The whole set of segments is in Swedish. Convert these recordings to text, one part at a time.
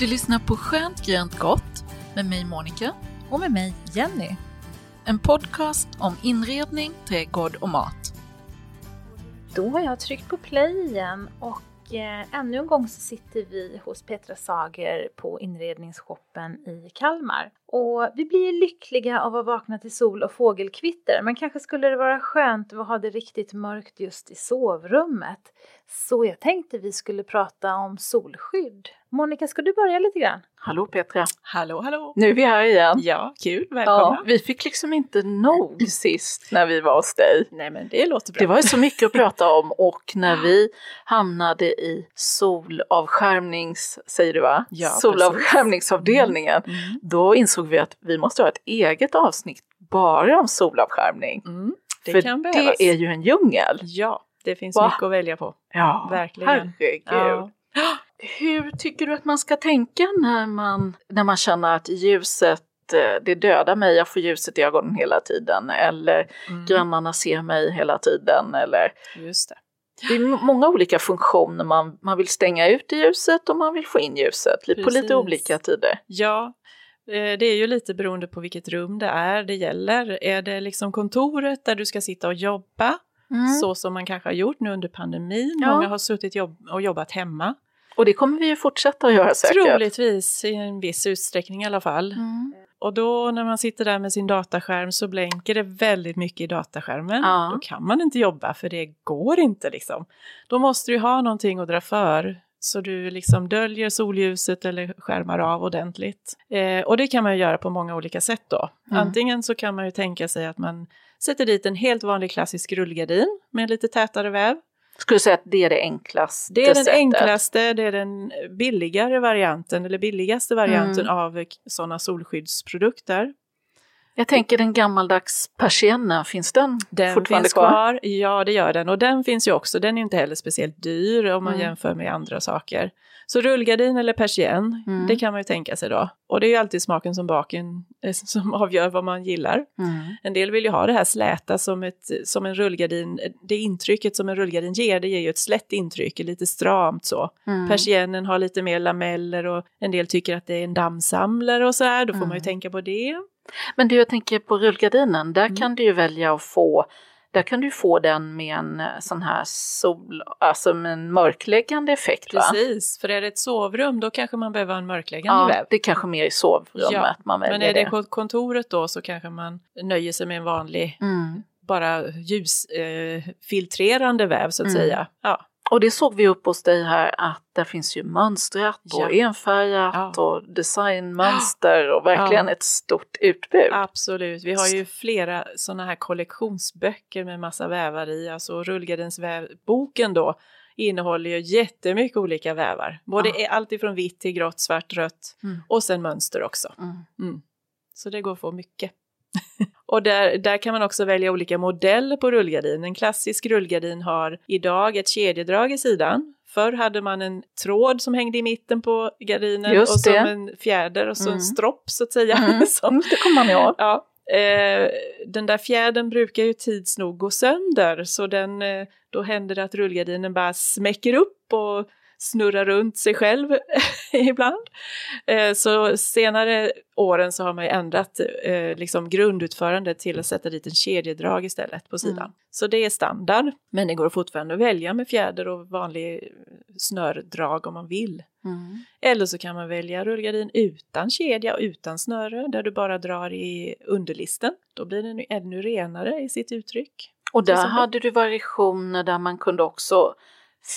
Du lyssnar på Skönt grönt gott med mig Monica Och med mig Jenny. En podcast om inredning, trädgård och mat. Då har jag tryckt på play igen och eh, ännu en gång så sitter vi hos Petra Sager på inredningsshoppen i Kalmar. Och vi blir lyckliga av att vakna till sol och fågelkvitter men kanske skulle det vara skönt att ha det riktigt mörkt just i sovrummet. Så jag tänkte vi skulle prata om solskydd. Monica, ska du börja lite grann? Hallå Petra! Hallå, hallå! Nu är vi här igen. Ja, kul, välkomna! Ja, vi fick liksom inte nog sist när vi var hos dig. Nej men det låter bra. Det var ju så mycket att prata om och när vi hamnade i solavskärmnings, säger du va? Ja, Solavskärmningsavdelningen, Mm. då insåg vi att vi måste ha ett eget avsnitt bara om solavskärmning. Mm. Det För kan behövas. det är ju en djungel. Ja, det finns Va? mycket att välja på. Ja, Verkligen. herregud. Ja. Hur tycker du att man ska tänka när man, när man känner att ljuset eh, det dödar mig, jag får ljuset i ögonen hela tiden eller Mm. grannarna ser mig hela tiden eller Just det. det är många olika funktioner man, man vill stänga ut ljuset och man vill få in ljuset li- på Precis. lite olika tider. Ja, det är ju lite beroende på vilket rum det är det gäller. Är det liksom kontoret där du ska sitta och jobba, så som man kanske har gjort nu under pandemin, Ja. många har suttit jobb och jobbat hemma. Och det kommer vi ju fortsätta att göra säkert. Troligtvis i en viss utsträckning i alla fall. Mm. Och då när man sitter där med sin dataskärm så blänker det väldigt mycket i dataskärmen. Ja. Då kan man inte jobba för det går inte liksom. Då måste du ha någonting att dra för så du liksom döljer solljuset eller skärmar av ordentligt. Eh, och det kan man ju göra på många olika sätt då. Mm. Antingen så kan man ju tänka sig att man sätter dit en helt vanlig klassisk rullgardin med lite tätare väv. Skulle säga att det är det enklaste Det är den sättet. enklaste, det är den billigare varianten eller billigaste varianten Mm. av sådana solskyddsprodukter. Jag tänker den gammaldags persiennen, finns den, Den fortfarande finns kvar? kvar. Ja, det gör den. Och den finns ju också. Den är inte heller speciellt dyr om man Mm. jämför med andra saker. Så rullgardin eller persienn, Mm. det kan man ju tänka sig då. Och det är ju alltid smaken som baken eh, som avgör vad man gillar. Mm. En del vill ju ha det här släta som, ett, som en rullgardin. Det intrycket som en rullgardin ger, det ger ju ett slätt intryck, lite stramt så. Mm. Persiennen har lite mer lameller och en del tycker att det är en dammsamlare och så här. Då får man ju Mm. tänka på det. Men du, jag tänker på rullgardinen, där Mm. kan du ju välja att få där kan du få den med en eh, sån här sol, alltså med en mörkläggande effekt va? Precis, för är det ett sovrum då kanske man behöver en mörkläggande Ja, väv. det är kanske mer i sovrummet Ja, man väljer Men är det det. på kontoret då så kanske man nöjer sig med en vanlig, Mm. bara ljusfiltrerande eh, väv så att Mm. säga. Ja, Och det såg vi upp hos dig här att där finns ju mönstrat och Ja. enfärgat Ja. och designmönster och verkligen Ja. ett stort utbud. absolut. Vi har ju flera sådana här kollektionsböcker med massa vävar i. Alltså rullgardinsvävboken då innehåller ju jättemycket olika vävar. Både Ja. allt ifrån vitt till grått, svart, rött Mm. och sen mönster också. Mm. Mm. Så det går att få mycket. och där, där kan man också välja olika modeller på rullgardin. En klassisk rullgardin har idag ett kedjedrag i sidan. Förr hade man en tråd som hängde i mitten på gardinen Just och som det. en fjäder och så Mm. en stropp så att säga. Mm. som, Det kommer man ihåg. ja, eh, den där fjädern brukar ju tids nog gå sönder så den, eh, då händer det att rullgardinen bara smäcker upp och snurrar runt sig själv ibland. Eh, så senare åren så har man ju ändrat eh, liksom grundutförandet till att sätta dit en kedjedrag istället på sidan. Mm. Så det är standard, men det går fortfarande att välja med fjäder och vanlig snördrag om man vill. Mm. Eller så kan man välja rullgardin utan kedja och utan snöre där du bara drar i underlisten. Då blir den ännu renare i sitt uttryck. Och där hade du variationer där man kunde också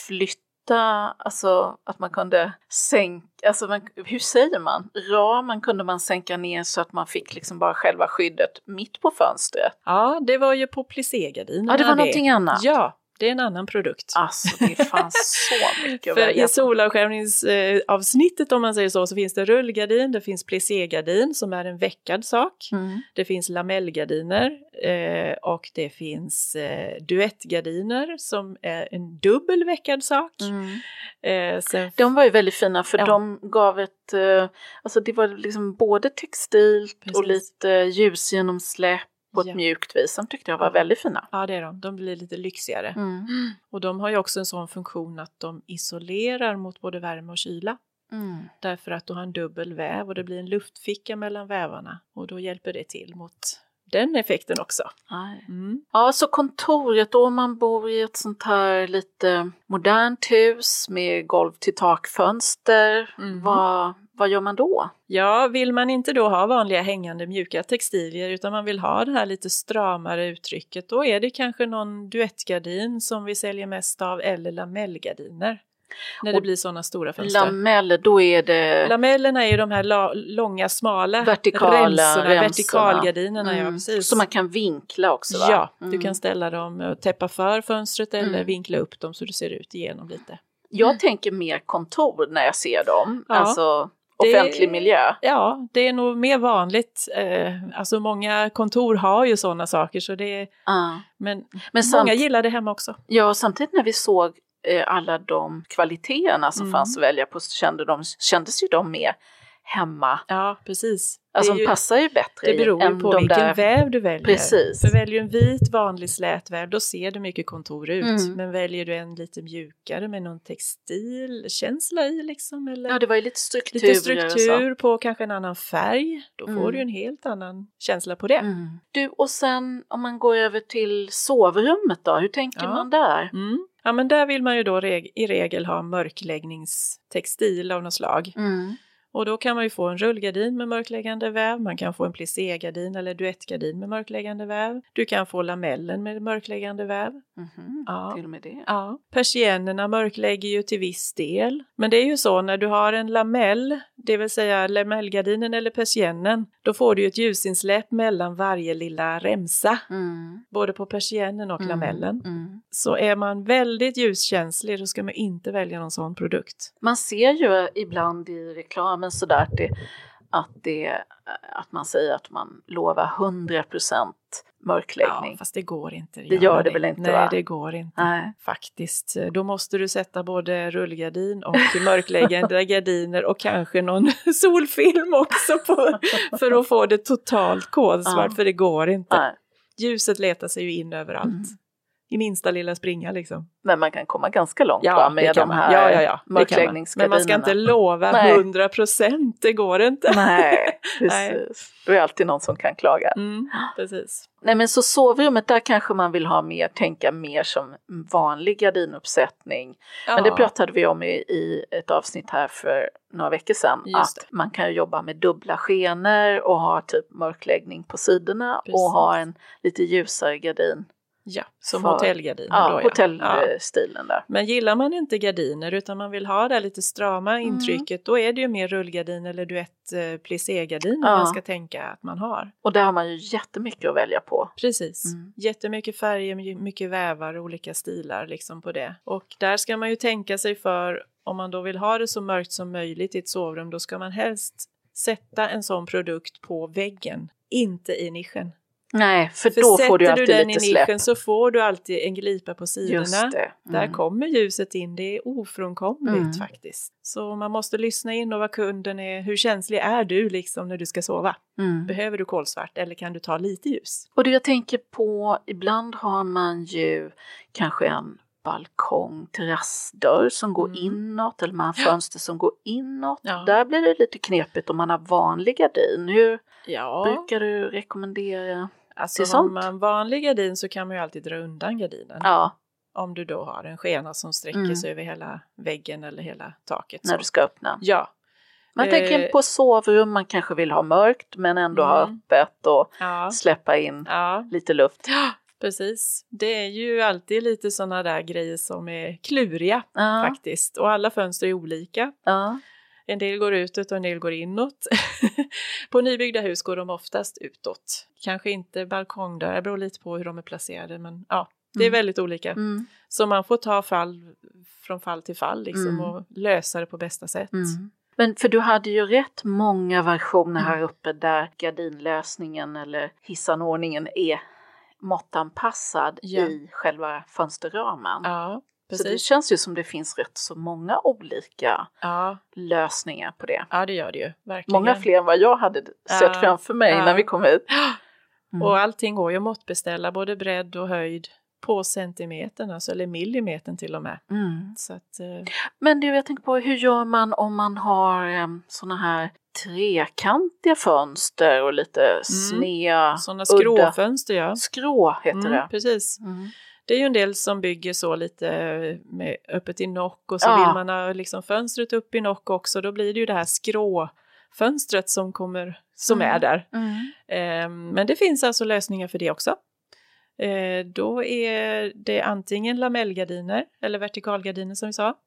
flytta ofta alltså, att man kunde sänka, alltså man, hur säger man, ramen kunde man sänka ner så att man fick liksom bara själva skyddet mitt på fönstret. Ja, det var ju på plisségardinerna. Ja, det var någonting annat. Ja, det är en annan produkt. Alltså det fanns så mycket För i solavskärmningsavsnittet om man säger så, så finns det rullgardin, det finns plisségardin som är en veckad sak. Mm. Det finns lamellgardiner eh, och det finns eh, duettgardiner som är en dubbel veckad sak. Mm. Eh, sen, De var ju väldigt fina för Ja. de gav ett, eh, alltså det var liksom både textilt och Precis. lite ljusgenomsläpp på ett Ja. mjukt vis. De tyckte jag var väldigt fina. ja, det är de. De blir lite lyxigare. Mm. Och de har ju också en sån funktion att de isolerar mot både värme och kyla. Mm. Därför att du har en dubbel väv och det blir en luftficka mellan vävarna. Och då hjälper det till mot den effekten också. Mm. Ja, så kontoret då om man bor i ett sånt här lite modernt hus med golv till takfönster, Mhm. vad, vad gör man då? Ja, vill man inte då ha vanliga hängande mjuka textilier utan man vill ha det här lite stramare uttrycket, då är det kanske någon duettgardin som vi säljer mest av eller lamellgardiner. När det blir sådana stora fönster. Lameller, då är det... Lamellerna är ju de här la- långa, smala Vertikala remsorna, remsorna. vertikalgardinerna. Ja, Mm. precis. Så man kan vinkla också va? Ja, Mm. du kan ställa dem och täppa för fönstret eller Mm. vinkla upp dem så du ser ut igenom lite. Jag tänker mer kontor när jag ser dem, Ja. alltså Det- offentlig miljö. Ja, det är nog mer vanligt. Eh, alltså många kontor har ju sådana saker så det är, Ja. men, Men många samt, gillar det hemma också. ja, samtidigt när vi såg eh, alla de kvaliteterna som Mm. fanns att välja på så kände de, kändes ju de mer hemma. Ja, precis. Alltså ju, passar ju bättre det beror ju på de vilken där. väv du väljer. Precis. För väljer du en vit vanlig slät väv då ser det mycket kontor ut. Mm. Men väljer du en lite mjukare med någon textilkänsla i liksom eller Ja, det var ju lite struktur. lite struktur på kanske en annan färg, då får Mm. du en helt annan känsla på det. Mm. Du, och sen om man går över till sovrummet då, hur tänker Ja. man där? Mm. Ja men där vill man ju då reg- i regel ha mörkläggningstextil av något slag. Mm. Och då kan man ju få en rullgardin med mörkläggande väv, man kan få en plisségardin eller duettgardin med mörkläggande väv. Du kan få lamellen med mörkläggande väv. Mhm. Ja. Till och med det. Ja. Persiennerna mörklägger ju till viss del. Men det är ju så när du har en lamell, det vill säga lamellgardinen eller persiennen, då får du ju ett ljusinsläpp mellan varje lilla remsa, Mm. både på persiennen och Mm. lamellen. Mm. Så är man väldigt ljuskänslig då ska man inte välja någon sån produkt. Man ser ju ibland i reklamen sådär att, det, att, det, att man säger att man lovar 100% mörkläggning. Ja, fast det går inte. Det gör det väl inte, Nej, va? det går inte. Nej. Faktiskt. Då måste du sätta både rullgardin och mörkläggande gardiner och kanske någon solfilm också på, för att få det totalt kolsvart, Ja. för det går inte. Nej. Ljuset letar sig ju in överallt. Mm. I minsta lilla springa liksom. Men man kan komma ganska långt va, med det de här ja, ja, ja, det mörkläggningsgardinerna. Men man ska inte lova Nej. 100 procent, det går inte. Nej, Nej. precis. Är det alltid någon som kan klaga. Mm, precis. Nej men så sovrummet, där kanske man vill ha mer, tänka mer som vanlig gardinuppsättning. Men det Ja. pratade vi om i, i ett avsnitt här för några veckor sedan. Just att man kan jobba med dubbla skenor och ha typ mörkläggning på sidorna och Precis. ha en lite ljusare gardin. Ja, som För- hotellgardiner Ja, då ja. hotellstilen där. Men gillar man inte gardiner utan man vill ha det lite strama Mm. intrycket då är det ju mer rullgardin eller duett eh, Ja. man ska tänka att man har. Och där har man ju jättemycket att välja på. Precis. Mm. Jättemycket färger, my- mycket vävar, olika stilar liksom på det. Och där ska man ju tänka sig för om man då vill ha det så mörkt som möjligt i ett sovrum då ska man helst sätta en sån produkt på väggen, inte i nischen. Nej, för, För då sätter får du alltid den lite i släpp. nischen så får du alltid en glipa på sidorna. Det. Där Mm. kommer ljuset in, det är ofrånkomligt Mm. faktiskt. Så man måste lyssna in och vad kunden är, hur känslig är du liksom när du ska sova? Mm. Behöver du kolsvart eller kan du ta lite ljus? Och det jag tänker på, ibland har man ju kanske en balkong, terrassdörr som går Mm. inåt eller man har fönster som går inåt. Ja. Där blir det lite knepigt om man har vanlig gardin. Hur Ja, brukar du rekommendera? Alltså har man vanlig gardin så kan man ju alltid dra undan gardinen. Ja, Om du då har en skena som sträcker Mm. sig över hela väggen eller hela taket. när så. du ska öppna. Ja, Man Eh, tänker på sovrum, man kanske vill ha mörkt men ändå ha Mm. öppet och ja, släppa in ja. lite luft. precis. Det är ju alltid lite sådana där grejer som är kluriga Ja. faktiskt. Och alla fönster är olika. En del går utåt och en del går inåt. på nybyggda hus går de oftast utåt. Kanske inte balkongdörrar, det beror lite på hur de är placerade men ja, det är Mm. väldigt olika. Mm. Så man får ta fall från fall till fall liksom Mm. och lösa det på bästa sätt. Mm. Men för du hade ju rätt många versioner här uppe där gardinlösningen eller hissanordningen är måttanpassad Ja. i själva fönsterramen. Ja, så det precis. känns ju som det finns rätt så många olika Ja, lösningar på det. ja, det gör det ju. Verkligen. Många fler än vad jag hade sett Ja. framför mig Ja. när vi kom hit. Mm. Och allting går ju att måttbeställa, både bredd och höjd på centimetern, alltså, eller millimetern till och med. Mm. Så att, eh, Men du, jag tänker på hur gör man om man har um, såna här trekantiga fönster och lite sneda, sådana udda- skråfönster ja. Skrå heter Mm, det. precis. Mm. Det är ju en del som bygger så lite med öppet i nock och så Ja. vill man ha liksom fönstret upp i nock också. Då blir det ju det här skråfönstret som, kommer, som Mm. är där. Mm. Ehm, Men det finns alltså lösningar för det också. Eh, Då är det antingen lamellgardiner eller vertikalgardiner som vi sa.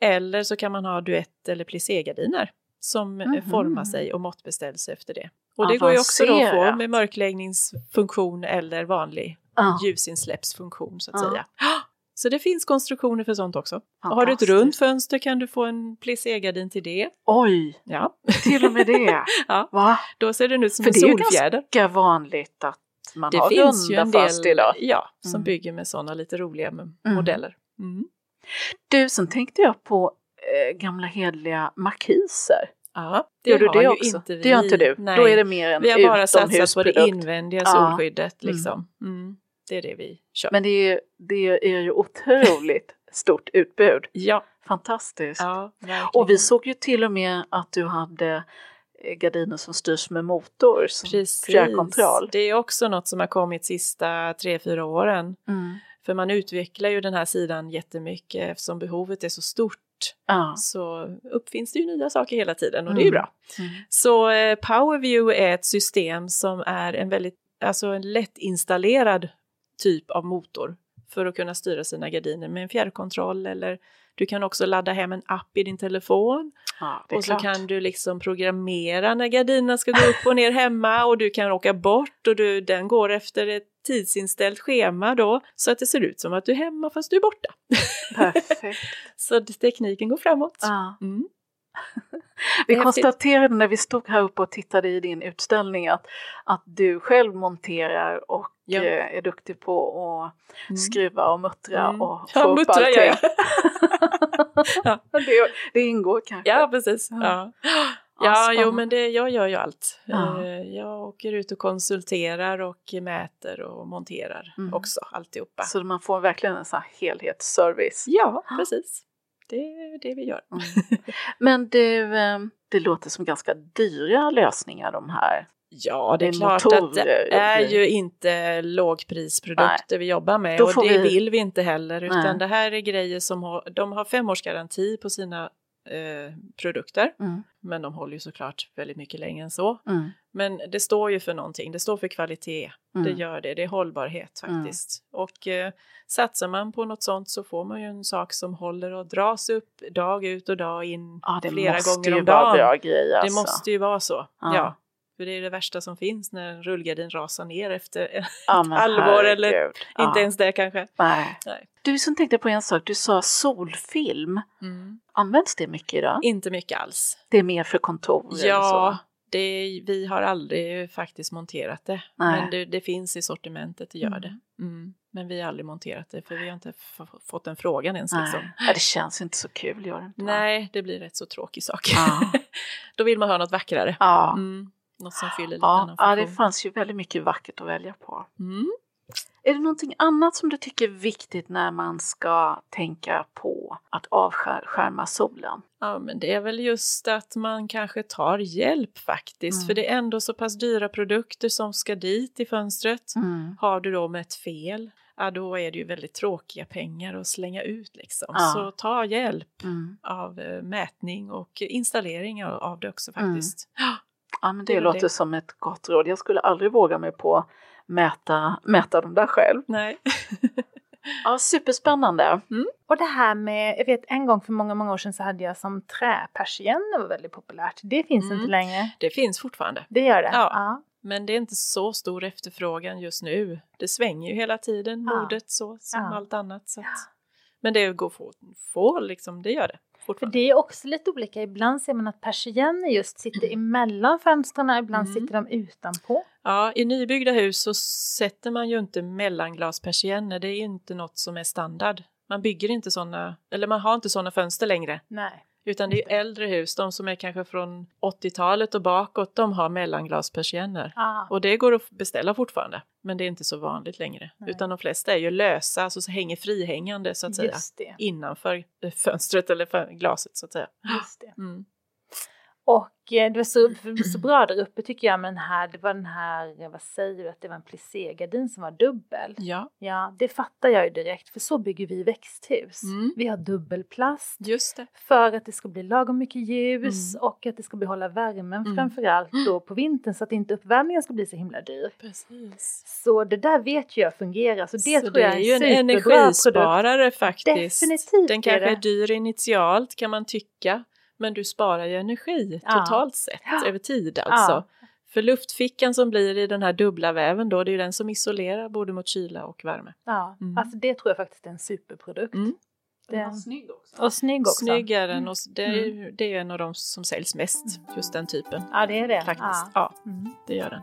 Eller så kan man ha duett eller plisségardiner som eh, Mhm. formar sig och måttbeställs efter det. Och det går ju också då att få Avancerat. med mörkläggningsfunktion eller vanlig Ja. ljusinsläppsfunktion så att Ja. säga. Så det finns konstruktioner för sånt också. Har du ett runt fönster kan du få en plisségardin till det. Oj, Ja, till och med det. Ja. Va? då ser den ut som För en det är ju solfjäder. ganska vanligt att man Det har finns ju runda en del fönster idag. ja, som Mm. bygger med sådana lite roliga Mm. modeller. Mm. Du, sen tänkte jag på eh, gamla hedliga markiser. Ja, det Gör du det också? inte vi. Det gör inte du? Nej. Då är det mer en vi har bara satsat på det utomhusprodukt. invändiga Ja. solskyddet. Mm. Liksom. Mm. Det är det vi kör. Men det är, det är ju otroligt stort utbud. ja, Fantastiskt. ja. Och vi såg ju till och med att du hade eh, gardiner som styrs med motor, som Precis. fjärrkontroll. Det är också något som har kommit sista tre, fyra åren. Mm. För man utvecklar ju den här sidan jättemycket eftersom behovet är så stort. Ja. Så uppfinns det ju nya saker hela tiden och det är ju Mm. bra. Mm. Så eh, Powerview är ett system som är en väldigt, alltså en lättinstallerad typ av motor för att kunna styra sina gardiner med en fjärrkontroll eller du kan också ladda hem en app i din telefon Ja, och så klart. kan du liksom programmera när gardinerna ska gå upp och ner hemma och du kan åka bort och du, den går efter ett tidsinställt schema då så att det ser ut som att du är hemma fast du är borta. Perfekt. Så tekniken går framåt. Ja. Mm. Vi konstaterade när vi stod här uppe och tittade i din utställning att, att du själv monterar och Ja. eh, är duktig på att Mm. skruva och muttra Mm. och Ja, få upp muttra allting. Ja. det, det ingår kanske. Ja, precis. Ja. Ja, Ja, ja jo, men det, jag gör ju allt. Ja. Eh, Jag åker ut och konsulterar och mäter och monterar Mm. också, alltihopa. Så man får verkligen en sån här helhetsservice. Ja, precis. Det är det vi gör. Mm. Men du, eh, det låter som ganska dyra lösningar de här. Ja, det är klart motorer att det är ju inte lågprisprodukter vi jobbar med Då och det vi- vill vi inte heller utan Nej. det här är grejer som har, de har fem års garanti på sina eh, produkter Mm. men de håller ju såklart väldigt mycket längre än så. Mm. Men det står ju för någonting, det står för kvalitet, Mm. det gör det, det är hållbarhet Mm. faktiskt. Och eh, satsar man på något sånt så får man ju en sak som håller och dras upp dag ut och dag in det flera måste gånger ju om vara dagen. bra grejer. Det Alltså. måste ju vara så, Ja. ja. För det är det värsta som finns när en rullgardin rasar ner efter ett ja, halvår eller. Ja. inte ens det kanske. Nej. Nej. Du som tänkte på en sak, du sa solfilm. Används det mycket idag? Inte mycket alls. Det är mer för kontor Ja, det, vi har aldrig faktiskt monterat det. Nej. Men det, det finns i sortimentet, det gör Mm. det. Mm. Men vi har aldrig monterat det för vi har inte fått den frågan ens. Nej. Liksom. Ja, det känns inte så kul, gör det inte? Nej, det blir rätt så tråkig sak. Ja. Då vill man ha något vackrare. Ja. Mm. Något som fyller lite Ja, ja, det fanns ju väldigt mycket vackert att välja på. Mm. Är det någonting annat som du tycker är viktigt när man ska tänka på att avskärma solen? Ja, men det är väl just att man kanske tar hjälp faktiskt. Mm. För det är ändå så pass dyra produkter som ska dit i fönstret. Mm. Har du då med ett fel, ja då är det ju väldigt tråkiga pengar att slänga ut liksom. Ja. Så ta hjälp Mm. av eh, mätning och installering av, det också faktiskt. Ja, men Det det, låter det. som ett gott råd. Jag skulle aldrig våga mig på att mäta, mäta dem där själv. Nej. Ja, superspännande. Och det här med, jag vet en gång för många, många år sedan så hade jag som träpersienner var väldigt populärt. Det finns Mm. inte längre. Det finns fortfarande. Det gör det? Ja. ja. Men det är inte så stor efterfrågan just nu. Det svänger ju hela tiden, Ja. modet så som Ja. allt annat. Så att, men det går få, få liksom, det gör det För fortfarande. det är också lite olika. Ibland ser man att persienner just sitter emellan fönstren, ibland Mm. sitter de utanpå. Ja, i nybyggda hus så sätter man ju inte mellanglaspersienner. Det är inte något som är standard. Man bygger inte sådana, eller man har inte sådana fönster längre. Nej. Utan det är äldre hus, de som är kanske från 80-talet och bakåt, de har mellanglaspersienner. Ah. Och det går att beställa fortfarande, men det är inte så vanligt längre. Nej. Utan de flesta är ju lösa, alltså så hänger frihängande så att säga. Just det. Innanför eh, fönstret eller glaset så att säga. Just det. Mm. Och eh, det var så, så bra där uppe tycker jag med den här, det var den här, vad säger du, att det var en plisségardin som var dubbel. Ja, Ja, det fattar jag ju direkt för så bygger vi växthus. Mm. Vi har dubbelplast just det. för att det ska bli lagom mycket ljus Mm. och att det ska behålla värmen Mm. framförallt då på vintern så att inte uppvärmningen ska bli så himla dyr. Precis. Så det där vet jag fungerar så det så tror det jag är är ju en en superbra produkt. energisparare faktiskt. Definitivt Den är kanske är det. dyr initialt kan man tycka, men du sparar ju energi Ja. totalt sett Ja. över tid alltså. Ja. För luftfickan som blir i den här dubbla väven då, det är ju den som isolerar både mot kyla och värme. Ja, Mm. alltså det tror jag faktiskt är en superprodukt. Mm. Den- snygg också. Och snygg också. Snygg är den Mm. och det är, ju- det är en av de som säljs mest, just den typen. Ja, det är det. Faktiskt. Ja. Ja, Mm. det gör den.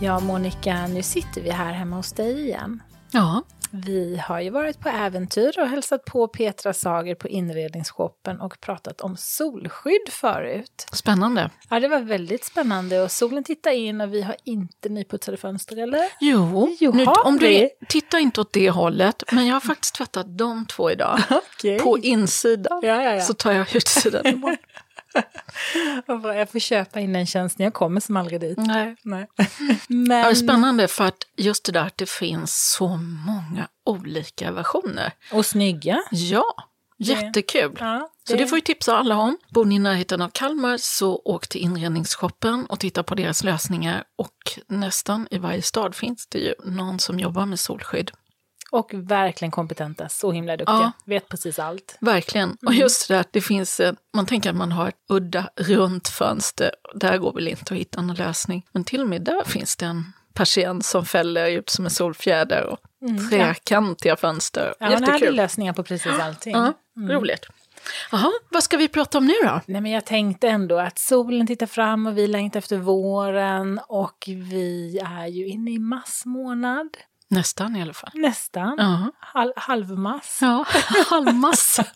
Ja, Monica, nu sitter vi här hemma hos dig igen. Ja, Vi har ju varit på äventyr och hälsat på Petra Sager på inredningsshoppen och pratat om solskydd förut. spännande. Ja, det var väldigt spännande och solen tittar in och vi har inte nyputsade fönster, eller? Jo, Jo, nu, om du vi? tittar inte åt det hållet, men jag har faktiskt tvättat de två idag. Okej. På insidan. Ja, ja, ja. Så tar jag utsidan imorgon. Vad bra, Jag får köpa in den tjänsten, jag kommer som aldrig dit. Nej. Nej. Ja, Men, det är spännande för att just det där att det finns så många olika versioner. och snygga. Ja, jättekul. Ja, Så det får vi tipsa alla om. Bor ni i närheten av Kalmar så åk till inredningsshoppen och titta på deras lösningar. Och nästan i varje stad finns det ju någon som jobbar med solskydd. Och verkligen kompetenta, så himla duktiga. Ja. Vet precis allt. Verkligen. Och just det där att det finns, en- man tänker att man har ett udda runt fönster. Där går väl inte att hitta någon lösning. Men till och med där finns det en persienn som fäller ut som en solfjäder och trekantiga fönster. Ja, hon hade Jättekul. lösningar på precis allting. Ja, roligt. Jaha, vad ska vi prata om nu då? Nej, men jag tänkte ändå att solen tittar fram och vi längtar efter våren och vi är ju inne i massmånad. Nästan i alla fall. Nästan. Ja, Hal halvmass. ja halvmass.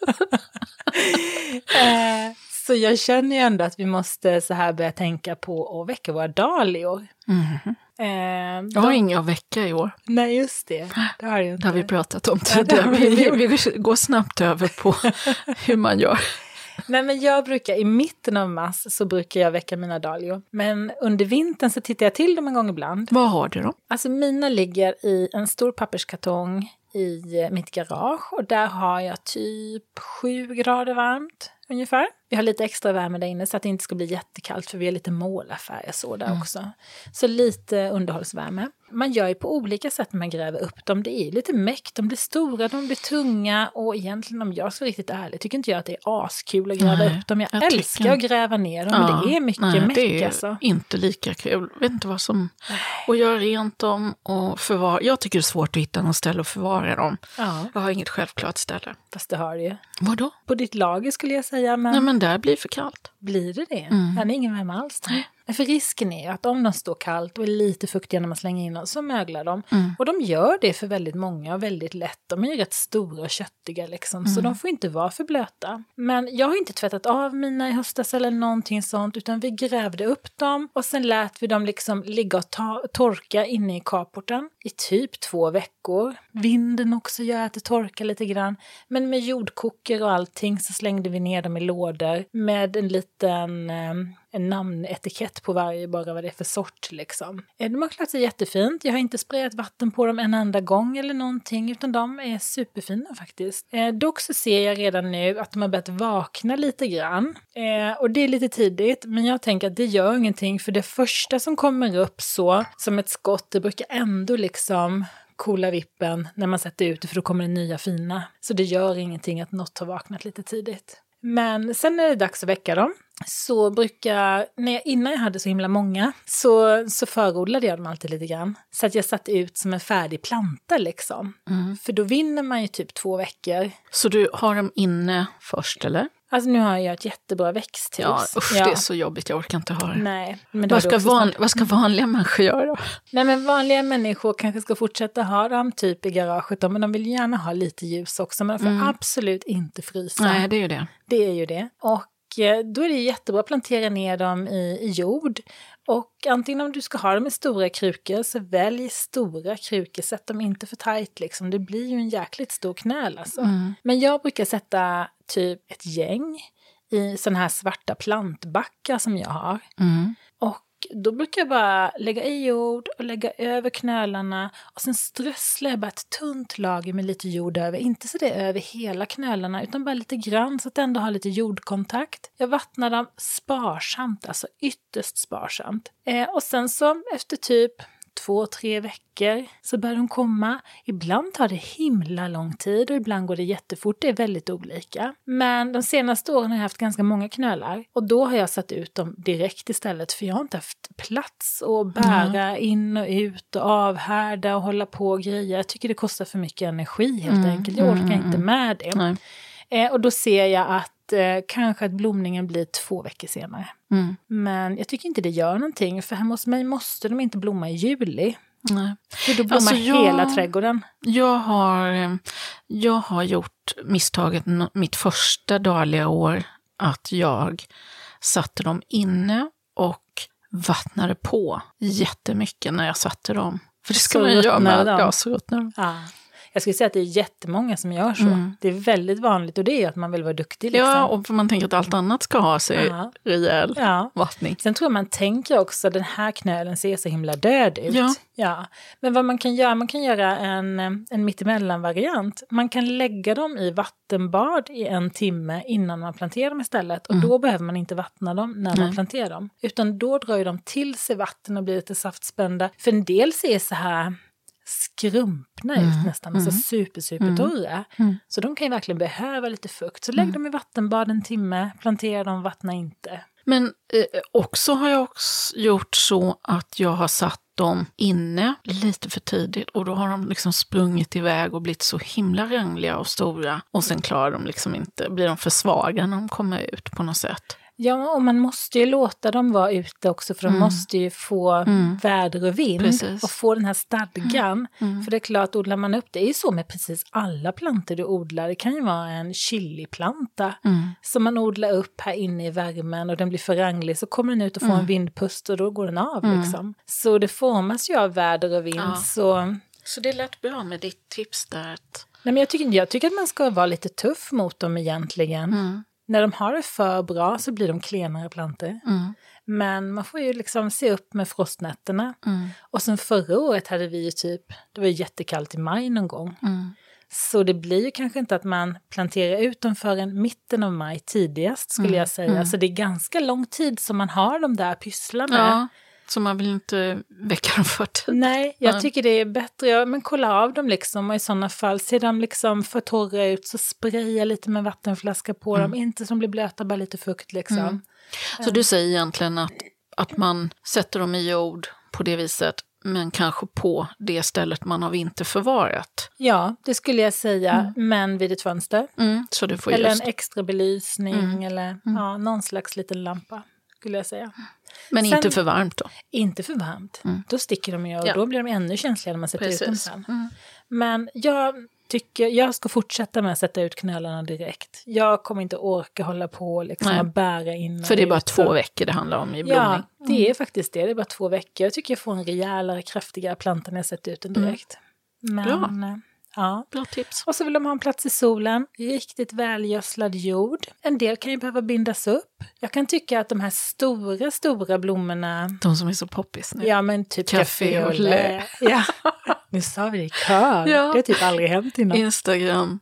Eh, så jag känner ju ändå att vi måste så här börja tänka på att väcka våra dahlior. Mhm. Eh, Jag har de- inga att väcka i år. Nej, just det. Det har jag Det har vi inte. pratat om Ja, tidigare. vi Vi, vi, vi går snabbt över på hur man gör. Nej, men jag brukar, i mitten av mars så brukar jag väcka mina dahlior. Men under vintern så tittar jag till dem en gång ibland. Vad har du då? Alltså mina ligger i en stor papperskartong i eh, mitt garage och där har jag typ sju grader varmt. ungefär. Vi har lite extra värme där inne så att det inte ska bli jättekallt för vi har lite målarfärg så där Mm. också. Så lite underhållsvärme. Man gör ju på olika sätt när man gräver upp dem. Det är lite meck, de blir stora, de blir tunga och egentligen om jag ska vara riktigt ärlig tycker inte jag att det är askul att gräva Nej, upp dem. Jag, jag älskar tycker- att gräva ner dem, men det är mycket nej, meck det är alltså. inte lika kul. Jag vet inte vad som... Och göra rent dem och förvara. Jag tycker det är svårt att hitta något ställe att förvara dem. Ja, Jag har inget självklart ställe. fast det har det ju. Vadå? På ditt lager skulle jag säga, men, Nej men där blir för kallt. blir det det? Mm. Ja, det är ingen värme alls. Nej, För risken är ju att om de står kallt och är lite fuktiga när man slänger in dem så möglar de. Mm. Och de gör det för väldigt många och väldigt lätt. De är ju rätt stora och köttiga liksom, så Mm. de får inte vara för blöta. Men jag har inte tvättat av mina i höstas eller någonting sånt, utan vi grävde upp dem och sen lät vi dem liksom ligga och ta- torka inne i carporten i typ två veckor. Vinden också gör att det torkar lite grann. Men med jordkoker och allting så slängde vi ner dem i lådor med en liten eh, en namnetikett på varje, bara vad det är för sort liksom. Eh, de har klarat sig jättefint. Jag har inte sprayat vatten på dem en enda gång eller någonting, utan de är superfina faktiskt. Eh, dock så ser jag redan nu att de har börjat vakna lite grann. Eh, och det är lite tidigt, men jag tänker att det gör ingenting, för det första som kommer upp så, som ett skott, det brukar ändå liksom coola vippen när man sätter ut det för då kommer det nya fina. Så det gör ingenting att något har vaknat lite tidigt. Men sen när det är dags att väcka dem så brukar, när jag, innan jag hade så himla många, så, så förodlade jag dem alltid lite grann. Så att jag satte ut som en färdig planta liksom. För då vinner man ju typ två veckor. Så du har dem inne först eller? Alltså nu har jag ett jättebra växthus. Ja, usch det är så jobbigt, jag orkar inte ha det. Nej, men Vad ska, van, vad ska vanliga människor göra? Nej men vanliga människor kanske ska fortsätta ha dem typ i garaget då, men de vill gärna ha lite ljus också. Men de får absolut inte frysa. Nej, det är ju det. Det är ju det. Och eh, då är det jättebra att plantera ner dem i, i jord. Och antingen om du ska ha dem i stora krukor så välj stora krukor, sätt dem inte för tajt liksom. Det blir ju en jäkligt stor knöl alltså. Men jag brukar sätta typ ett gäng i sådana här svarta plantbackar som jag har. Mm. Och då brukar jag bara lägga i jord och lägga över knölarna och sen strösslar jag bara ett tunt lager med lite jord över. Inte så det är över hela knölarna utan bara lite grann så att det ändå har lite jordkontakt. Jag vattnar dem sparsamt, alltså ytterst sparsamt. Eh, och sen så efter typ två, tre veckor så börjar de komma. Ibland tar det himla lång tid och ibland går det jättefort. Det är väldigt olika. Men de senaste åren har jag haft ganska många knölar och då har jag satt ut dem direkt istället för jag har inte haft plats att bära in och ut och avhärda och hålla på och grejer. Jag tycker det kostar för mycket energi helt enkelt. Jag orkar inte med det. Eh, och då ser jag att eh, kanske att blomningen blir två veckor senare. Mm. Men jag tycker inte det gör någonting, för hemma hos mig måste de inte blomma i juli. Nej. För då blommar Alltså, jag- hela trädgården. Jag har, eh, jag har gjort misstaget mitt första dahlia år att jag satte dem inne och vattnade på jättemycket när jag satte dem. För det ska Så man ju göra med ja, så ruttnar de. Ja. Jag skulle säga att det är jättemånga som gör så. Mm. Det är väldigt vanligt och det är att man vill vara duktig. Liksom. Ja, och man tänker att allt annat ska ha sig Ja. rejäl Ja. vattning. Sen tror jag man tänker också att den här knölen ser så himla död ut. Ja. ja. Men vad man kan göra, man kan göra en, en mittemellan-variant. Man kan lägga dem i vattenbad i en timme innan man planterar dem istället. Och då behöver man inte vattna dem när man Mm. Nej. planterar dem. Utan då drar ju de till sig vatten och blir lite saftspända. För en del ser så här skrumpna ut nästan, alltså super, super torra. Mm. Så de kan ju verkligen behöva lite fukt. Så lägg dem i vattenbad en timme, plantera dem, vattna inte. Men eh, också har jag också gjort så att jag har satt dem inne lite för tidigt och då har de liksom sprungit iväg och blivit så himla rangliga och stora. Och sen klarar de liksom inte, blir de för svaga när de kommer ut på något sätt. Ja, och man måste ju låta dem vara ute också för de måste ju få väder och vind Precis. och få den här stadgan. För det är klart, odlar man upp, det är ju så med precis alla plantor du odlar. Det kan ju vara en chiliplanta som man odlar upp här inne i värmen och den blir för ranglig så kommer den ut och får en vindpust och då går den av liksom. Så det formas ju av väder och vind. Ja. Så Så det lät bra med ditt tips där. Att, Nej, men jag, tycker, jag tycker att man ska vara lite tuff mot dem egentligen. När de har det för bra så blir de klenare plantor. Men man får ju liksom se upp med frostnätterna. Och sen förra året hade vi ju typ, det var ju jättekallt i maj någon gång. Så det blir ju kanske inte att man planterar ut dem förrän mitten av maj tidigast skulle Mm, jag säga. mm. Så det är ganska lång tid som man har de där pysslar med. Ja, så man vill inte väcka dem för tidigt. Nej, jag Nej. tycker det är bättre, ja, men kolla av dem liksom och i sådana fall, ser de liksom för torra ut så spraya lite med vattenflaska på dem, inte som blir blöta, bara lite fukt liksom. Mm. Så du säger egentligen att, att man sätter dem i jord på det viset, men kanske på det stället man har vinterförvarat. Ja, det skulle jag säga, men vid ett fönster. Mm, så Eller just, en extra belysning Mm. eller ja, någon slags liten lampa, skulle jag säga. Men sen- inte för varmt då. Inte för varmt, då sticker de ju och Ja. då blir de ännu känsligare när man sätter ut dem Precis. sen. Mm. Men jag tycker, jag ska fortsätta med att sätta ut knölarna direkt. Jag kommer inte orka hålla på liksom Nej. och bära in För det är bara ut två veckor det handlar om i blomning. Ja, det är faktiskt det. Det är bara två veckor. Jag tycker jag får en rejälare, kraftigare planta när jag sätter ut den direkt. Men, Bra. Ja. Bra tips. Och så vill de ha en plats i solen, riktigt välgödslad jord. En del kan ju behöva bindas upp. Jag kan tycka att de här stora, stora blommorna, De som är så poppis nu. ja men typ Café och lä. Ja, nu sa vi det i kör. Ja. Det har typ aldrig hänt innan. Instagram,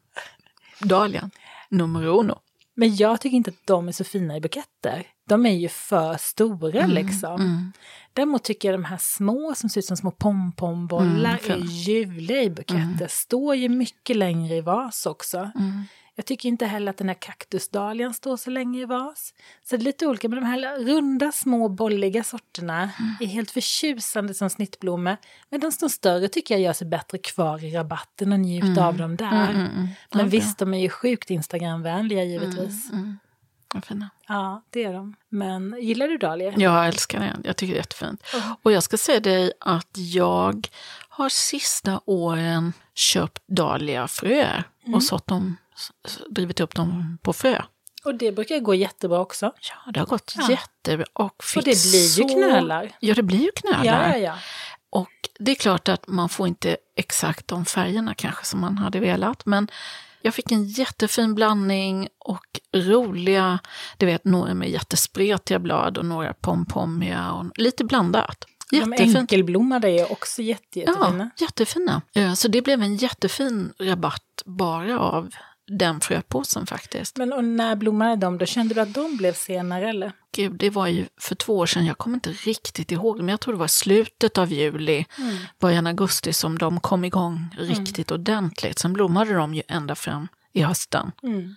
Dahlian, nummer uno. Men jag tycker inte att de är så fina i buketter. De är ju för stora liksom. Mm. Däremot tycker jag de här små som ser ut som små pompombollar Mm, är ljuvliga i buketter. Står ju mycket längre i vas också. Mm. Jag tycker inte heller att den här kaktusdahlian står så länge i vas. Så det är lite olika, men de här runda, små, bolliga sorterna Mm. är helt förtjusande som snittblommor. Men de större tycker jag gör sig bättre kvar i rabatten och njut av dem där. Mm, mm, mm. Men Ja, visst, de är ju sjukt Instagramvänliga givetvis. bra. Mm. Vad fina. Ja, det är de. Men gillar du dahlior? Jag älskar den, jag tycker det är jättefint. Och jag ska säga dig att jag har sista åren köpt dahliafröer och sått dem, drivit upp dem på frö. Och det brukar gå jättebra också. Ja, det har gått Ja. jättebra. Och, Och det blir ju så... knölar. Ja, det blir ju knölar. Ja, ja, ja. Och det är klart att man får inte exakt de färgerna kanske som man hade velat, men jag fick en jättefin blandning och roliga, du vet, några med jättespretiga blad och några pompommiga och lite blandat. De Jättefint. enkelblommade är också jätte, jättefina. Ja, jättefina. Eh, Så det blev en jättefin rabatt bara av den fröpåsen faktiskt. Men och när blommade de? Då kände du att de blev senare eller? Gud, det var ju för två år sedan, jag kommer inte riktigt ihåg, men jag tror det var slutet av juli, början av augusti som de kom igång riktigt ordentligt. Sen blommade de ju ända fram i hösten. Mm.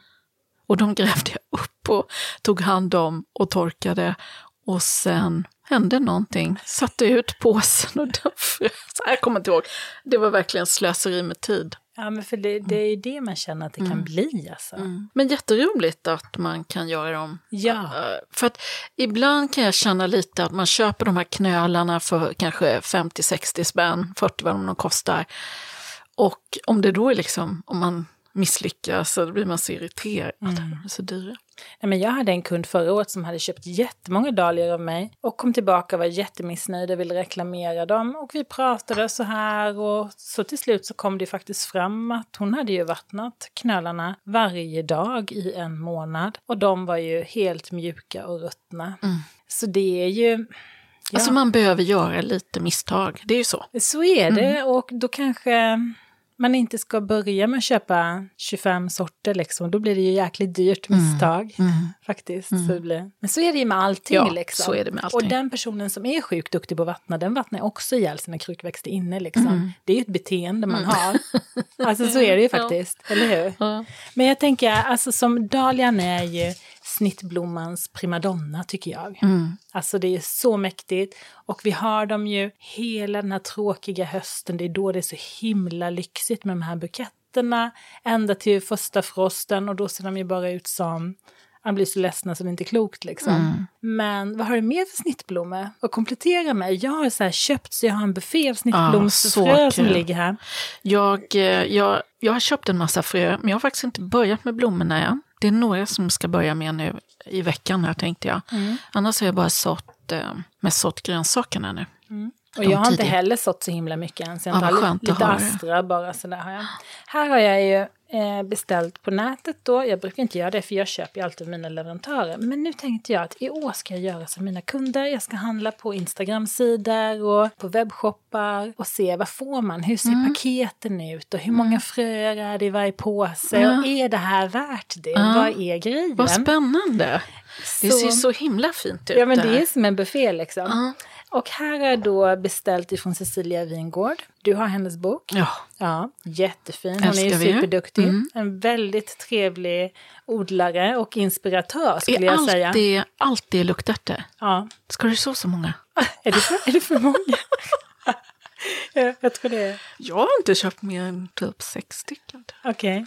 Och de grävde jag upp och tog hand om och torkade. Och sen hände någonting, satte ut påsen och den frös. Jag kommer inte ihåg. Det var verkligen slöseri med tid. Ja, men för det, det är ju det man känner att det kan bli alltså. Men jätteroligt att man kan göra dem. Ja. Eh, För att ibland kan jag känna lite att man köper de här knölarna för kanske 50-60 spänn, 40 vad de kostar. Och om det då är liksom, om man misslyckas så blir man så irriterad. att De är så dyra. Nej, men jag hade en kund förra året som hade köpt jättemånga dahlior av mig och kom tillbaka och var jättemissnöjd och ville reklamera dem. Och vi pratade så här och så till slut så kom det faktiskt fram att hon hade ju vattnat knölarna varje dag i en månad. Och de var ju helt mjuka och ruttna. Så det är ju... Ja. Alltså man behöver göra lite misstag, det är ju så. Så är det och då kanske man inte ska börja med att köpa 25 sorter liksom. Då blir det ju jäkligt dyrt misstag faktiskt. Så det blir. Men så är det ju med allting Ja, liksom. så är det med allting. Och den personen som är sjukt duktig på att vattna, den vattnar också ihjäl sina krukväxter inne liksom. Det är ju ett beteende man har. Alltså så är det ju faktiskt, eller hur? Ja. Men jag tänker, alltså som dahlian är ju snittblommans primadonna tycker jag. Alltså det är så mäktigt. Och vi har dem ju hela den här tråkiga hösten, det är då det är så himla lyxigt med de här buketterna. Ända till första frosten och då ser de ju bara ut som man blir så ledsna så det är inte klokt liksom. Men vad har du mer för snittblommor? Och komplettera med. Jag har så här köpt så jag har en buffé av snittblomsfrö så som ligger här. Jag, eh, jag, jag har köpt en massa frö, men jag har faktiskt inte börjat med blommorna än. Det är några som ska börja med nu i veckan här tänkte jag. Annars har jag bara sått, eh, mest sått grönsakerna nu. Och jag har inte tidiga. heller sått så himla mycket än. Så jag Ja, har vad lite. Astra bara sådär har jag. Här har jag ju eh, beställt på nätet då. Jag brukar inte göra det för jag köper ju alltid mina leverantörer. Men nu tänkte jag att i år ska jag göra som mina kunder. Jag ska handla på Instagram-sidor och på webbshoppar och se vad får man? Hur ser Mm. paketen ut och hur många fröer är det i varje påse? Ja. Och är det här värt det? Ja. Vad är grejen? Vad spännande! Det Så- ser så himla fint ut Ja men det är som en buffé liksom. Och här är då beställt ifrån Cecilia Wingård. Du har hennes bok. Ja, Ja, jättefin. Hon är Älskar ju vi. superduktig. Mm. En väldigt trevlig odlare och inspiratör skulle är jag allt säga. det, allt det luktärtor? Ja. Ska du så så många? Är, det för, är det för många? ja, jag tror det är. Jag har inte köpt mer än typ sex stycken. Okej.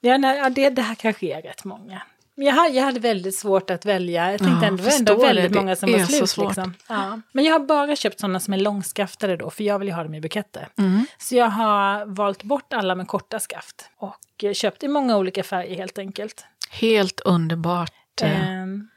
Ja, nej, det, det här kanske är rätt många. Jag, hade- jag hade väldigt svårt att välja. Jag tänkte Ja, ändå, ändå väldigt det. många som var slut. Liksom. Ja. Men jag har bara köpt sådana som är långskaftade då, för jag vill ju ha dem i buketter. Mm. Så jag har valt bort alla med korta skaft och eh, köpt i många olika färger helt enkelt. Helt underbart. Ehm,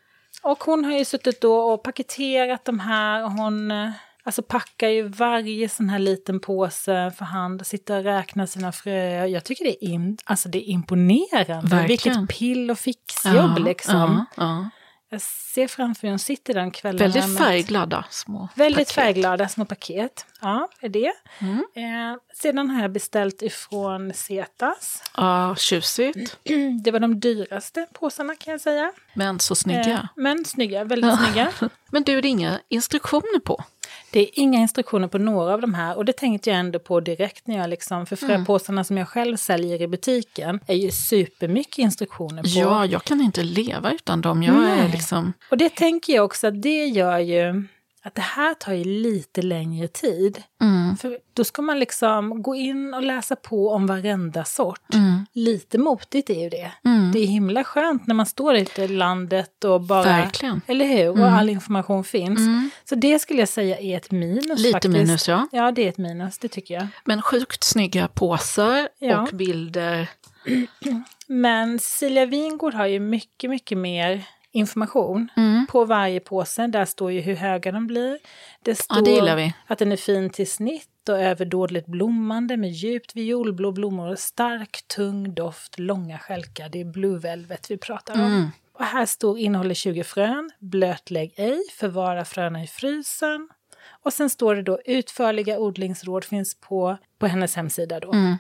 och hon har ju suttit då och paketerat de här. Och hon eh, alltså packar ju varje sån här liten påse för hand sitter och räknar sina fröer. Jag tycker det är, in, alltså det är imponerande. Verkligen. Vilket pill och fixjobb liksom. Ja, ja. Jag ser framför mig, hon sitter den kvällen. Väldigt färgglada små Väldigt paket. färgglada små paket. Ja, är det. Mm. Eh, sedan har jag beställt ifrån Cetas. Ja, tjusigt. Det var de dyraste påsarna kan jag säga. Men så Eh, snygga. men snygga, väldigt snygga. Men du, det är inga instruktioner på. Det är inga instruktioner på några av de här och det tänkte jag ändå på direkt när jag liksom, för Mm. fröpåsarna som jag själv säljer i butiken är ju supermycket instruktioner på. Ja, jag kan inte leva utan dem. Jag är liksom... Och det tänker jag också att det gör ju att det här tar ju lite längre tid. Mm, För då ska man liksom gå in och läsa på om varenda sort. mm, Lite motigt är ju det. mm. Det är himla skönt när man står ute i landet och bara... Verkligen. Eller hur? Och Mm. all information finns. Mm. Så det skulle jag säga är ett minus Lite faktiskt. minus, ja. Ja, det är ett minus, det tycker jag. Men sjukt snygga påsar Ja. och bilder. Men Cecilia Wingård har ju mycket, mycket mer information Mm. på varje påse. Där står ju hur höga de blir. Det står Ja, det att den är fin till snitt och överdådligt blommande med djupt violblå blommor stark, tung doft, långa stjälkar. Det är Blue Velvet vi pratar om. Mm. Och här står innehåller 20 frön, blötlägg ej, förvara fröna i frysen. Och sen står det då utförliga odlingsråd finns på, på hennes hemsida då. Mm.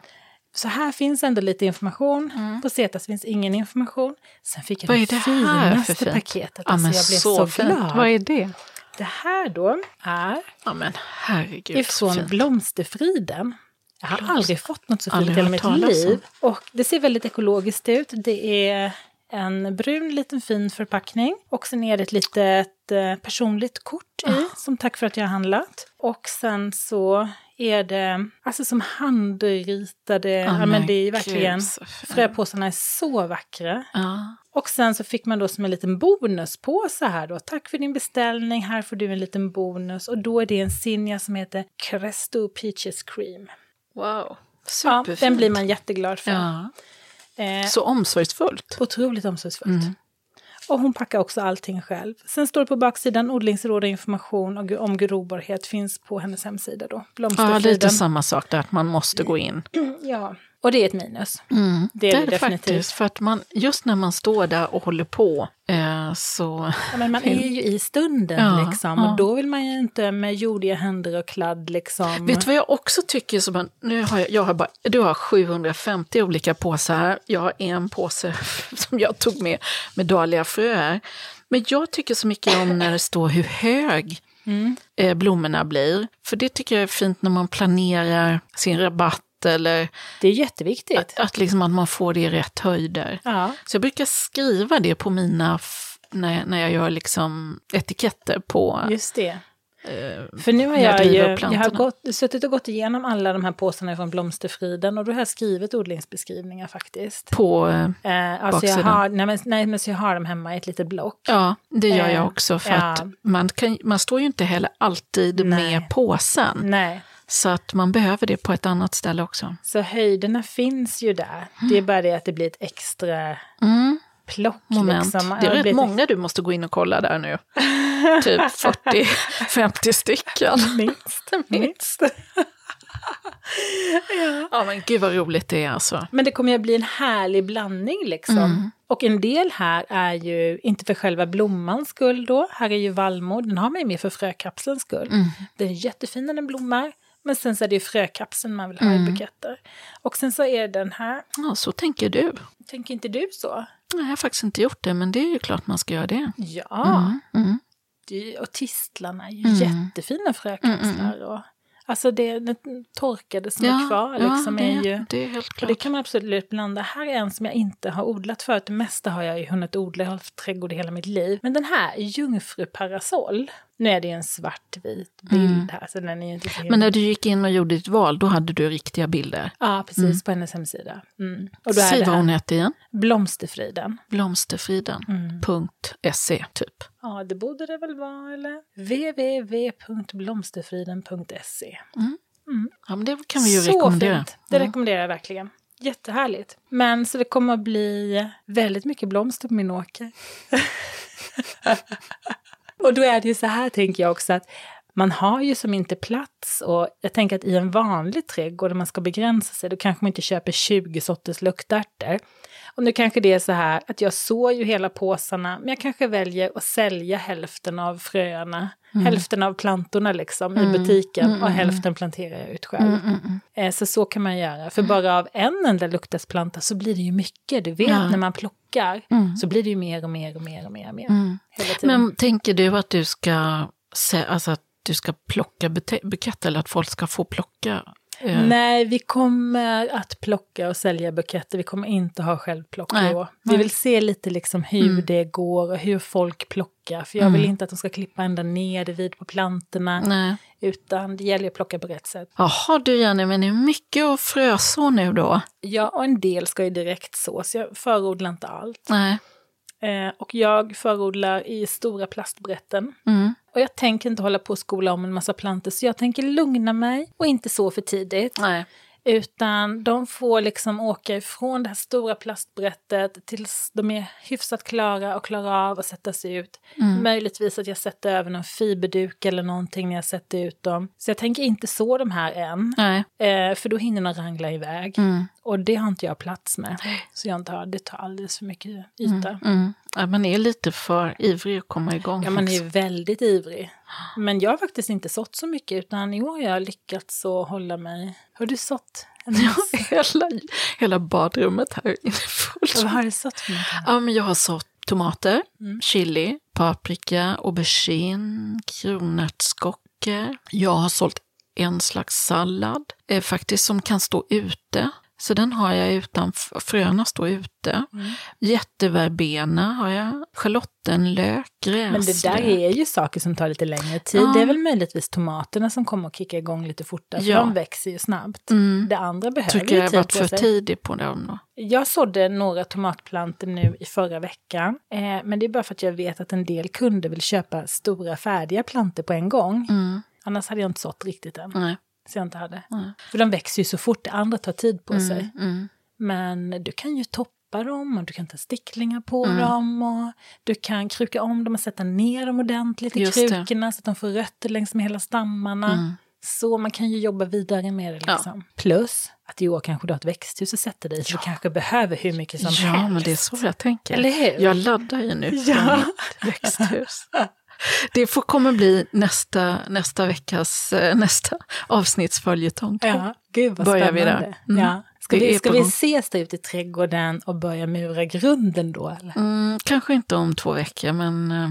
Så här finns ändå lite information. På Cetas finns ingen information. Sen fick jag Vad det, det för finaste fint? paketet. Ja, Alltså, jag blev så så, glad. Vad är det? Det här då är Ja, men herregud. ifrån fint. Blomsterfriden. Jag har Blomster- aldrig fått något så fint i hela mitt liv. Och det ser väldigt ekologiskt ut. Det är en brun liten fin förpackning. Och sen är det ett litet eh, personligt kort i, Ah. som tack för att jag har handlat. Och sen så är det alltså som handritade, ja, men det är verkligen, fröpåsarna är så vackra. Ja. Och sen så fick man då som en liten bonuspåse här då. Tack för din beställning, här får du en liten bonus. Och då är det en Sinja som heter Cresto Peaches Cream. Wow. Ja, Superfint. den blir man jätteglad för. Ja. Eh, Så omsorgsfullt. otroligt omsorgsfullt. Mm. Och hon packar också allting själv. Sen står det på baksidan odlingsråd och information om grobarhet finns på hennes hemsida då. Ja, lite samma sak där, att man måste gå in. Ja, och det är ett minus. Mm. Det är det definitivt. faktiskt. För att man, just när man står där och håller på eh, så... Ja, men man är ju i stunden Ja, liksom. ja. Och då vill man ju inte med jordiga händer och kladd liksom. Vet du vad jag också tycker? Som man, nu har jag, jag har bara, du har 750 olika påsar här. Jag har en påse som jag tog med med dahliafröer. Men jag tycker så mycket om när det står hur hög Mm. eh, blommorna blir. För det tycker jag är fint när man planerar sin rabatt eller Det är jätteviktigt. att, att, liksom att man får det i rätt höjder. Ja, Så jag brukar skriva det på mina, när, jag- när jag gör liksom etiketter på... just det. eh, För nu har jag jag, ju, jag har gått, suttit och gått igenom alla de här påsarna från Blomsterfriden och då har jag skrivit odlingsbeskrivningar faktiskt. på eh, Eh, alltså jag Baksidan. har, nej, men, nej, men så jag har dem hemma i ett litet block. Ja, det gör Eh, jag också. För ja. att man, kan, man står ju inte heller alltid Nej. med påsen. Nej, Så att man behöver det på ett annat ställe också. så höjderna finns ju där. Det är bara det att det blir ett extra Mm. plock. moment. Liksom. Det är Ja, rätt många du måste gå in och kolla där nu. typ 40-50 stycken. Minst, minst. Ja men gud vad roligt det är alltså. Men det kommer att bli en härlig blandning liksom. Mm. Och en del här är ju inte för själva blommans skull då. Här är ju vallmod, den har man ju med för frökapselns skull. Mm. Den är jättefin när den blommar. Men sen så är det ju frökapseln man vill ha Mm. i buketter. Och sen så är den här, Ja, så tänker du. tänker inte du så? Nej, jag har faktiskt inte gjort det, men det är ju klart man ska göra det. Ja, Mm, mm. det och tistlarna är ju Mm. jättefina frökapslar. Och, alltså det, det torkade som är kvar liksom det, är ju... det är helt klart. det kan man absolut blanda. Här är en som jag inte har odlat förut. Det mesta har jag ju hunnit odla. Haft trädgård i hela mitt liv. Men den här, jungfruparasoll. Nu är det ju en svartvit bild här, så den är inte så Mm. Men när du gick in och gjorde ditt val, då hade du riktiga bilder. Ja, precis. På hennes hemsida. Mm. Och då Säg det vad hon heter igen. Blomsterfriden. Blomsterfriden.se, typ. Ja, det borde det väl vara, eller? www.blomsterfriden.se. Ja, men det kan vi ju Så rekommendera. fint. Det rekommenderar jag verkligen. Jättehärligt. Men så det kommer att bli väldigt mycket blomster på min åker. och då är det ju så här, tänker jag också, att man har ju som inte plats och jag tänker att i en vanlig trädgård, om man ska begränsa sig, då kanske man inte köper 20 sorters luktärtor. Och nu kanske det är så här att jag sår ju hela påsarna, men jag kanske väljer att sälja hälften av fröna, hälften av plantorna liksom i butiken och hälften planterar jag ut själv. Eh, Så så kan man göra. För bara av en enda luktasplanta så blir det ju mycket. Du vet Ja. när man plockar så blir det ju mer och mer och mer och mer. Och mer hela tiden. Men tänker du att du ska, alltså att du ska plocka buketter eller att folk ska få plocka? eh, Nej, vi kommer att plocka och sälja buketter. Vi kommer inte ha självplock i år. Vi. Mm. vill se lite liksom hur det går och hur folk plockar. För jag vill inte att de ska klippa ända ner vid på plantorna. Nej. Utan det gäller att plocka på rätt sätt. Jaha du Jenny, men det är mycket att fröså nu då? Ja, och en del ska ju direkt så, så jag förordlar inte allt. Nej. Eh, och jag förodlar i stora plastbrätten. Mm. Och jag tänker inte hålla på och skola om en massa plantor, så jag tänker lugna mig och inte så för tidigt. Nej. Utan de får liksom åka ifrån det här stora plastbrättet tills de är hyfsat klara och klarar av att sättas ut. Möjligtvis att jag sätter över någon fiberduk eller någonting när jag sätter ut dem. Så jag tänker inte så de här än. Eh, för då hinner de rangla iväg. Mm. Och det har inte jag plats med. Så jag inte har, det tar alldeles för mycket yta. Mm. Ja, man är lite för ivrig att komma igång. Ja, man är väldigt ivrig. Men jag har faktiskt inte sått så mycket, utan i år har jag lyckats så hålla mig... Har du sått? Massa? hela, hela badrummet här inne är fullt. Vad har du sått för? Ja, men jag har sått tomater, Mm. chili, paprika, aubergine, kronärtskockor. Jag har sålt en slags sallad, eh, faktiskt som kan stå ute. Så den har jag utan, fröna står ute. Mm. Jätteverbena har jag, schalottenlök, gräslök. Men det där är ju saker som tar lite längre tid. Ja. Det är väl möjligtvis tomaterna som kommer att kicka igång lite fortare, för Ja. de växer ju snabbt. Mm. Det andra behöver Tycker ju jag tid varit för tidig på dem då. Jag sådde några tomatplantor nu i förra veckan. Eh, men det är bara för att jag vet att en del kunder vill köpa stora färdiga plantor på en gång. Mm. Annars hade jag inte sått riktigt än. Nej. Så jag inte hade. Nej. För de växer ju så fort, det andra tar tid på sig. Mm. Men du kan ju toppa dem och du kan ta sticklingar på Mm. dem. Och du kan kruka om dem och sätta ner dem ordentligt i Just det. krukorna så att de får rötter längs med hela stammarna. Mm. Så man kan ju jobba vidare med det liksom. Plus att i år kanske du har ett växthus att sätta dig i, så du kanske behöver hur mycket som Ja, helst. men det är så jag tänker. Eller hur? Jag laddar ju nu för Ja. mitt växthus. Det får, kommer bli nästa, nästa veckas, eh, nästa avsnittsföljetong. Ja, gud vad Börjar vi spännande. där? Mm. Ja. Ska, vi, ska vi ses där ute i trädgården och börja mura grunden då? Eller? Mm, kanske inte om två veckor, men eh,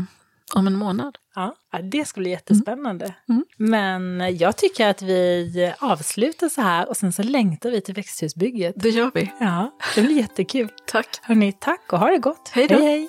om en månad. Ja, det ska bli jättespännande. Mm. Men jag tycker att vi avslutar så här och sen så längtar vi till växthusbygget. Det gör vi. Ja, det blir jättekul. Tack. Hörni, tack och ha det gott. Hej då. hej, hej.